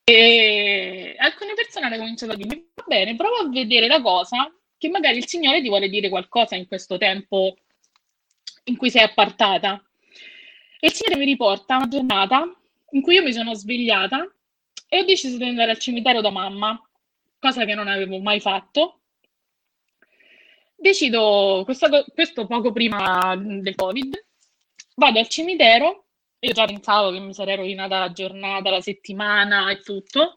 E alcune persone hanno cominciato a dirmi, va bene, prova a vedere la cosa, che magari il Signore ti vuole dire qualcosa in questo tempo in cui sei appartata. E il Signore mi riporta una giornata in cui io mi sono svegliata e ho deciso di andare al cimitero da mamma, cosa che non avevo mai fatto. Decido, questo, questo poco prima del Covid, vado al cimitero, io già pensavo che mi sarei rovinata la giornata, la settimana e tutto,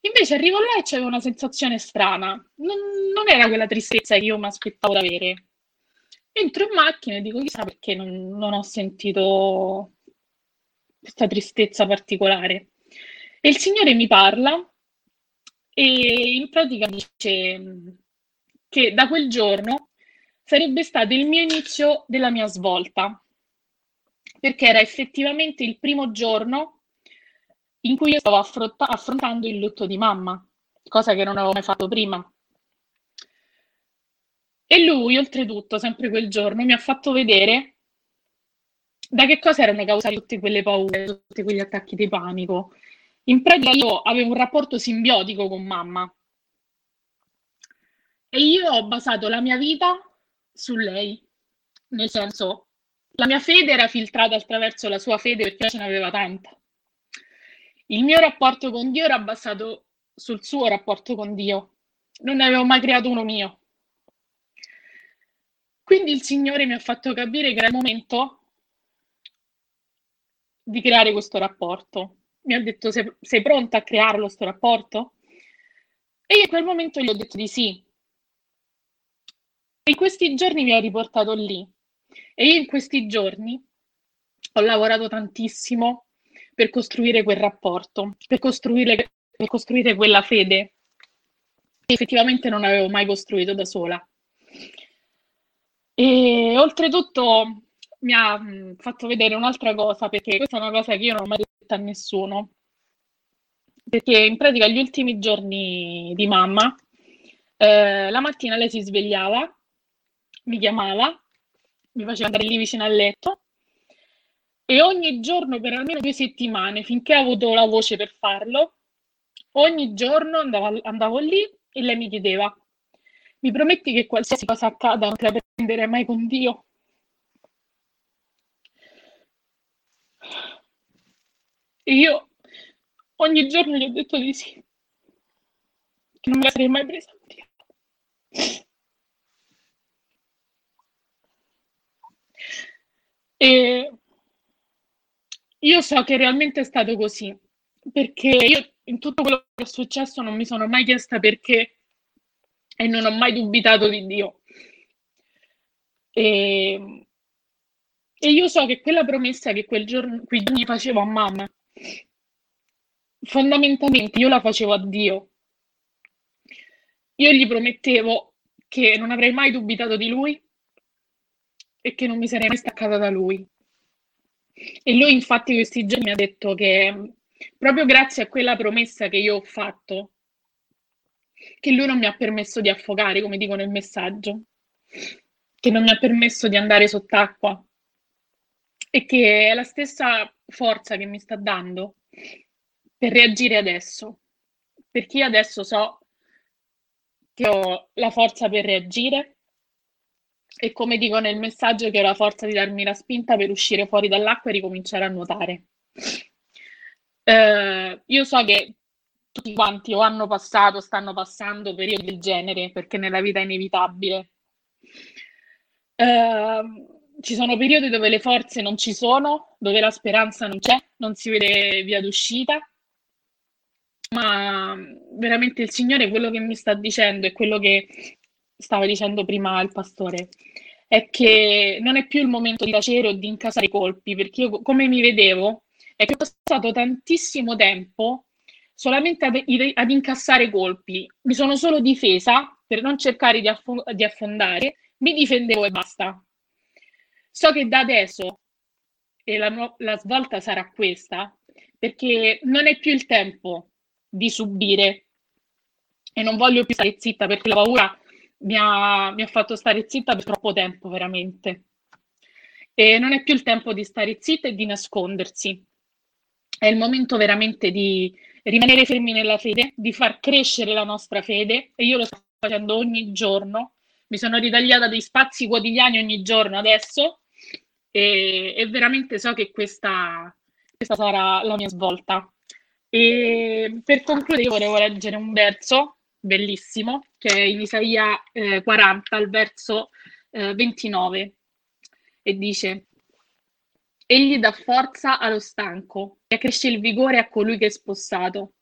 invece arrivo là e c'avevo una sensazione strana, non, non era quella tristezza che io mi aspettavo di avere. Entro in macchina e dico chissà perché non, non ho sentito questa tristezza particolare. E il Signore mi parla e in pratica dice che da quel giorno sarebbe stato il mio inizio della mia svolta, perché era effettivamente il primo giorno in cui io stavo affronta- affrontando il lutto di mamma, cosa che non avevo mai fatto prima. E lui, oltretutto, sempre quel giorno, mi ha fatto vedere da che cosa erano causate tutte quelle paure, tutti quegli attacchi di panico. In pratica io avevo un rapporto simbiotico con mamma e io ho basato la mia vita su lei, nel senso la mia fede era filtrata attraverso la sua fede perché ce n'aveva tanta. Il mio rapporto con Dio era basato sul suo rapporto con Dio. Non ne avevo mai creato uno mio. Quindi il Signore mi ha fatto capire che era il momento di creare questo rapporto. Mi ha detto: sei, sei pronta a crearlo questo rapporto? E io in quel momento gli ho detto di sì. E in questi giorni mi ha riportato lì. E io in questi giorni ho lavorato tantissimo per costruire quel rapporto, per costruire, per costruire quella fede che effettivamente non avevo mai costruito da sola. E oltretutto mi ha mm, fatto vedere un'altra cosa, perché questa è una cosa che io non ho mai detto a nessuno. Perché in pratica gli ultimi giorni di mamma, eh, la mattina lei si svegliava, mi chiamava, mi faceva andare lì vicino al letto e ogni giorno per almeno due settimane, finché ho avuto la voce per farlo, ogni giorno andavo, andavo lì e lei mi chiedeva mi prometti che qualsiasi cosa accada non te la prenderai mai con Dio? E io ogni giorno gli ho detto di sì, che non me la sarei mai presa con Dio. E io so che realmente è stato così, perché io in tutto quello che è successo non mi sono mai chiesta perché e non ho mai dubitato di Dio. E, e io so che quella promessa che quel giorno, quei giorni facevo a mamma, fondamentalmente io la facevo a Dio. Io gli promettevo che non avrei mai dubitato di lui e che non mi sarei mai staccata da lui. E lui infatti questi giorni mi ha detto che proprio grazie a quella promessa che io ho fatto, che lui non mi ha permesso di affogare, come dico nel messaggio, che non mi ha permesso di andare sott'acqua. E che è la stessa forza che mi sta dando per reagire adesso, perché io adesso so che ho la forza per reagire. E come dico nel messaggio che ho la forza di darmi la spinta per uscire fuori dall'acqua e ricominciare a nuotare. Eh, io so che tutti quanti o hanno passato, stanno passando periodi del genere, perché nella vita è inevitabile. Uh, ci sono periodi dove le forze non ci sono, dove la speranza non c'è, non si vede via d'uscita, ma veramente il Signore quello che mi sta dicendo e quello che stava dicendo prima il pastore è che non è più il momento di tacere o di incasare i colpi, perché io come mi vedevo è che ho passato tantissimo tempo solamente ad, ad incassare colpi. Mi sono solo difesa per non cercare di, affo- di affondare, mi difendevo e basta. So che da adesso, e la, la svolta sarà questa, perché non è più il tempo di subire e non voglio più stare zitta perché la paura mi ha, mi ha fatto stare zitta per troppo tempo, veramente. E non è più il tempo di stare zitta e di nascondersi. È il momento veramente di rimanere fermi nella fede, di far crescere la nostra fede e io lo sto facendo ogni giorno. Mi sono ritagliata dei spazi quotidiani ogni giorno adesso e, e veramente so che questa, questa sarà la mia svolta. E per concludere volevo leggere un verso bellissimo che è in Isaia eh, 40 al verso eh, 29 e dice Egli dà forza allo stanco e accresce il vigore a colui che è spossato.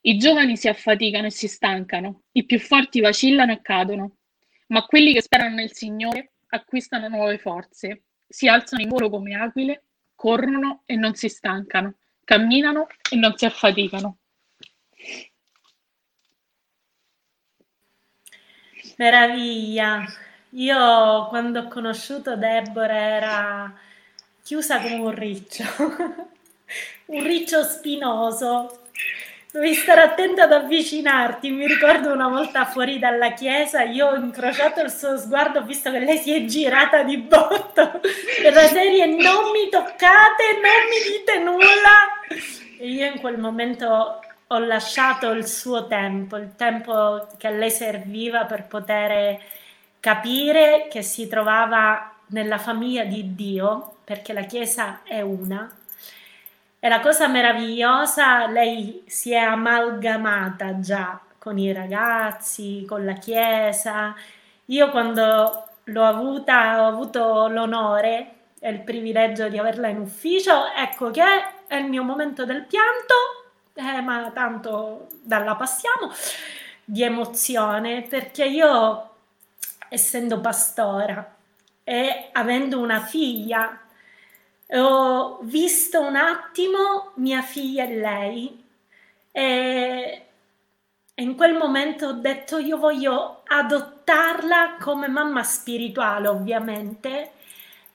I giovani si affaticano e si stancano, i più forti vacillano e cadono, ma quelli che sperano nel Signore acquistano nuove forze, si alzano in volo come aquile, corrono e non si stancano, camminano e non si affaticano. Meraviglia. Io quando ho conosciuto Deborah era chiusa come un riccio, [LAUGHS] un riccio spinoso. Devi stare attenta ad avvicinarti. Mi ricordo una volta fuori dalla chiesa, io ho incrociato il suo sguardo, ho visto che lei si è girata di botto per la serie non mi toccate, non mi dite nulla. E io in quel momento ho lasciato il suo tempo, il tempo che a lei serviva per poter capire che si trovava nella famiglia di Dio perché la Chiesa è una. E la cosa meravigliosa, lei si è amalgamata già con i ragazzi, con la Chiesa. Io quando l'ho avuta, ho avuto l'onore e il privilegio di averla in ufficio, ecco che è il mio momento del pianto, eh, ma tanto dalla passiamo, di emozione, perché io, essendo pastora e avendo una figlia. Ho visto un attimo mia figlia e lei e, in quel momento ho detto io voglio adottarla come mamma spirituale ovviamente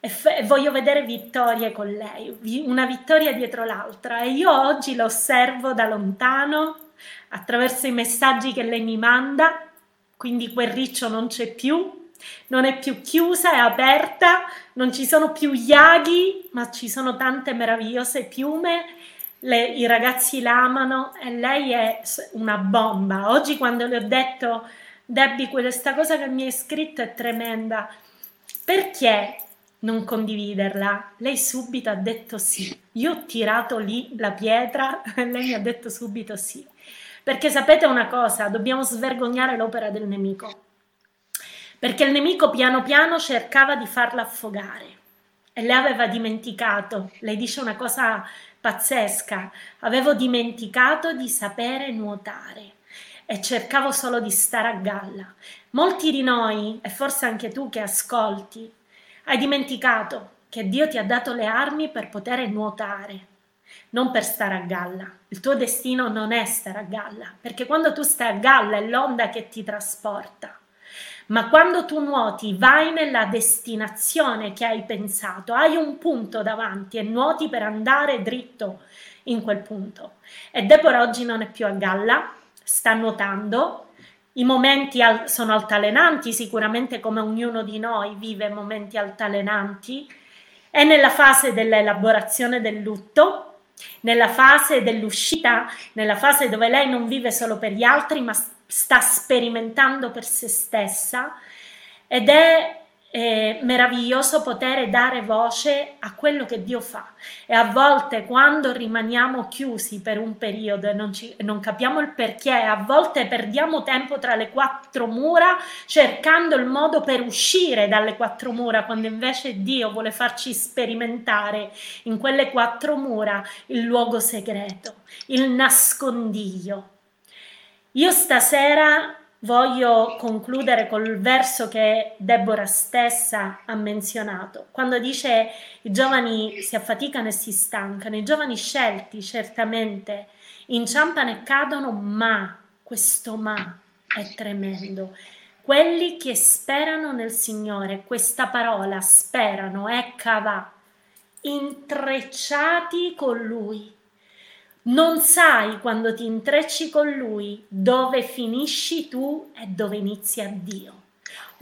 e, f- e voglio vedere vittorie con lei, una vittoria dietro l'altra. E io oggi la osservo da lontano attraverso i messaggi che lei mi manda, quindi quel riccio non c'è più, non è più chiusa, è aperta, non ci sono più iaghi, ma ci sono tante meravigliose piume. Le, I ragazzi l'amano e lei è una bomba. Oggi quando le ho detto, Debbie, questa cosa che mi hai scritto è tremenda, perché non condividerla? Lei subito ha detto sì. Io ho tirato lì la pietra [LAUGHS] e lei mi ha detto subito sì. Perché sapete una cosa, dobbiamo svergognare l'opera del nemico perché il nemico piano piano cercava di farla affogare. E lei aveva dimenticato, lei dice una cosa pazzesca, avevo dimenticato di sapere nuotare. E cercavo solo di stare a galla. Molti di noi, e forse anche tu che ascolti, hai dimenticato che Dio ti ha dato le armi per poter nuotare, non per stare a galla. Il tuo destino non è stare a galla, perché quando tu stai a galla è l'onda che ti trasporta ma quando tu nuoti vai nella destinazione che hai pensato, hai un punto davanti e nuoti per andare dritto in quel punto. E Deborah oggi non è più a galla, sta nuotando, i momenti al- sono altalenanti, sicuramente come ognuno di noi vive momenti altalenanti, è nella fase dell'elaborazione del lutto, nella fase dell'uscita, nella fase dove lei non vive solo per gli altri, ma sta sperimentando per se stessa ed è è meraviglioso poter dare voce a quello che Dio fa. E a volte quando rimaniamo chiusi per un periodo e non, ci, non, capiamo il perché, a volte perdiamo tempo tra le quattro mura cercando il modo per uscire dalle quattro mura, quando invece Dio vuole farci sperimentare in quelle quattro mura il luogo segreto, il nascondiglio io stasera voglio concludere col verso che Deborah stessa ha menzionato, quando dice i giovani si affaticano e si stancano, i giovani scelti certamente inciampano e cadono, ma, questo ma è tremendo. Quelli che sperano nel Signore, questa parola sperano, è cavà, intrecciati con Lui. Non sai quando ti intrecci con Lui dove finisci tu e dove inizia Dio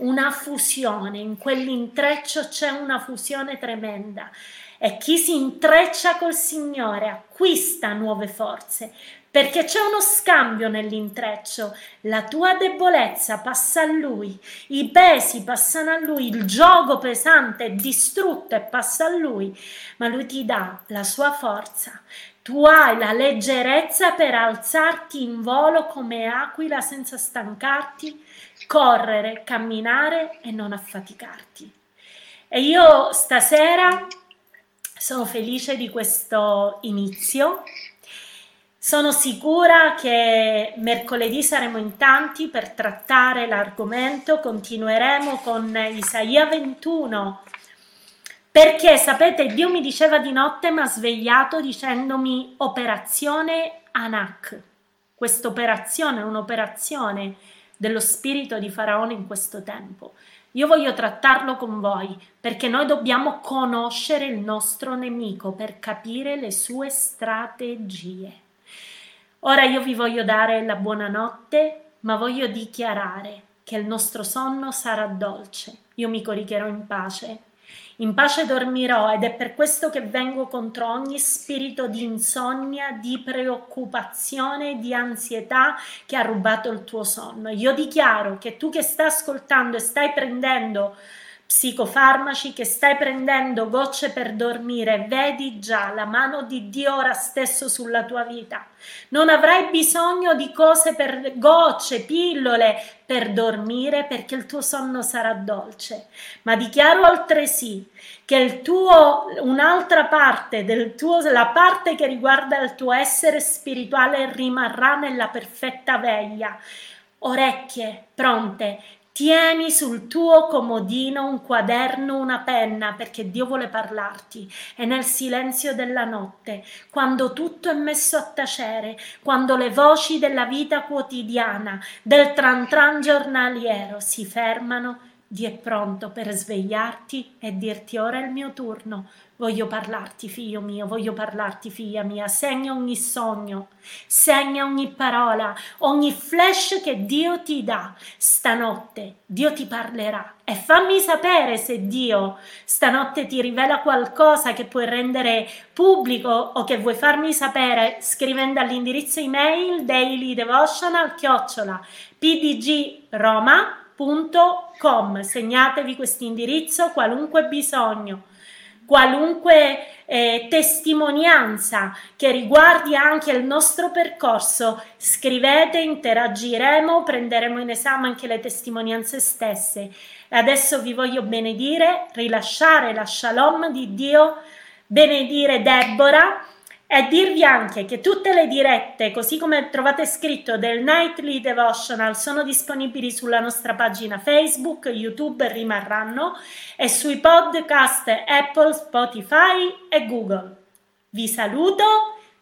una fusione, in quell'intreccio c'è una fusione tremenda e chi si intreccia col Signore acquista nuove forze perché c'è uno scambio nell'intreccio. La tua debolezza passa a lui, i pesi passano a lui, il gioco pesante è distrutto e passa a lui, ma lui ti dà la sua forza. Tu hai la leggerezza per alzarti in volo come aquila senza stancarti, correre, camminare e non affaticarti. E io stasera sono felice di questo inizio. Sono sicura che mercoledì saremo in tanti per trattare l'argomento, continueremo con Isaia 21, perché sapete, Dio mi diceva di notte, mi ha svegliato dicendomi operazione Anak. Questa operazione è un'operazione dello spirito di Faraone in questo tempo. Io voglio trattarlo con voi perché noi dobbiamo conoscere il nostro nemico per capire le sue strategie. Ora io vi voglio dare la buonanotte, ma voglio dichiarare che il nostro sonno sarà dolce. Io mi coricherò in pace in pace dormirò ed è per questo che vengo contro ogni spirito di insonnia, di preoccupazione, di ansietà che ha rubato il tuo sonno. Io dichiaro che tu che stai ascoltando e stai prendendo psicofarmaci che stai prendendo gocce per dormire, vedi già la mano di Dio ora stesso sulla tua vita. Non avrai bisogno di cose per gocce, pillole per dormire perché il tuo sonno sarà dolce. Ma dichiaro altresì che il tuo, un'altra parte del tuo, la parte che riguarda il tuo essere spirituale rimarrà nella perfetta veglia orecchie pronte Tieni sul tuo comodino un quaderno, una penna, perché Dio vuole parlarti. E nel silenzio della notte, quando tutto è messo a tacere, quando le voci della vita quotidiana, del tran tran giornaliero si fermano, Dio è pronto per svegliarti e dirti ora è il mio turno, Voglio parlarti, figlio mio, voglio parlarti, figlia mia. Segna ogni sogno, segna ogni parola, ogni flash che Dio ti dà. Stanotte Dio ti parlerà e fammi sapere se Dio stanotte ti rivela qualcosa che puoi rendere pubblico o che vuoi farmi sapere scrivendo all'indirizzo email dailydevotional. Segnatevi questo indirizzo, qualunque bisogno qualunque eh, testimonianza che riguardi anche il nostro percorso, scrivete, interagiremo, prenderemo in esame anche le testimonianze stesse. E adesso vi voglio benedire, rilasciare la shalom di Dio, benedire Deborah e dirvi anche che tutte le dirette, così come trovate scritto del Nightly Devotional, sono disponibili sulla nostra pagina Facebook, YouTube rimarranno e sui podcast Apple, Spotify e Google. Vi saluto,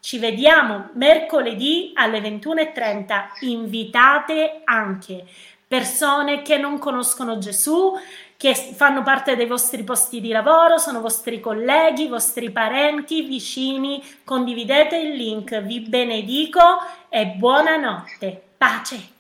ci vediamo mercoledì alle 21.30. Invitate anche persone che non conoscono Gesù, che fanno parte dei vostri posti di lavoro, sono vostri colleghi, vostri parenti, vicini. Condividete il link, vi benedico e buonanotte. Pace!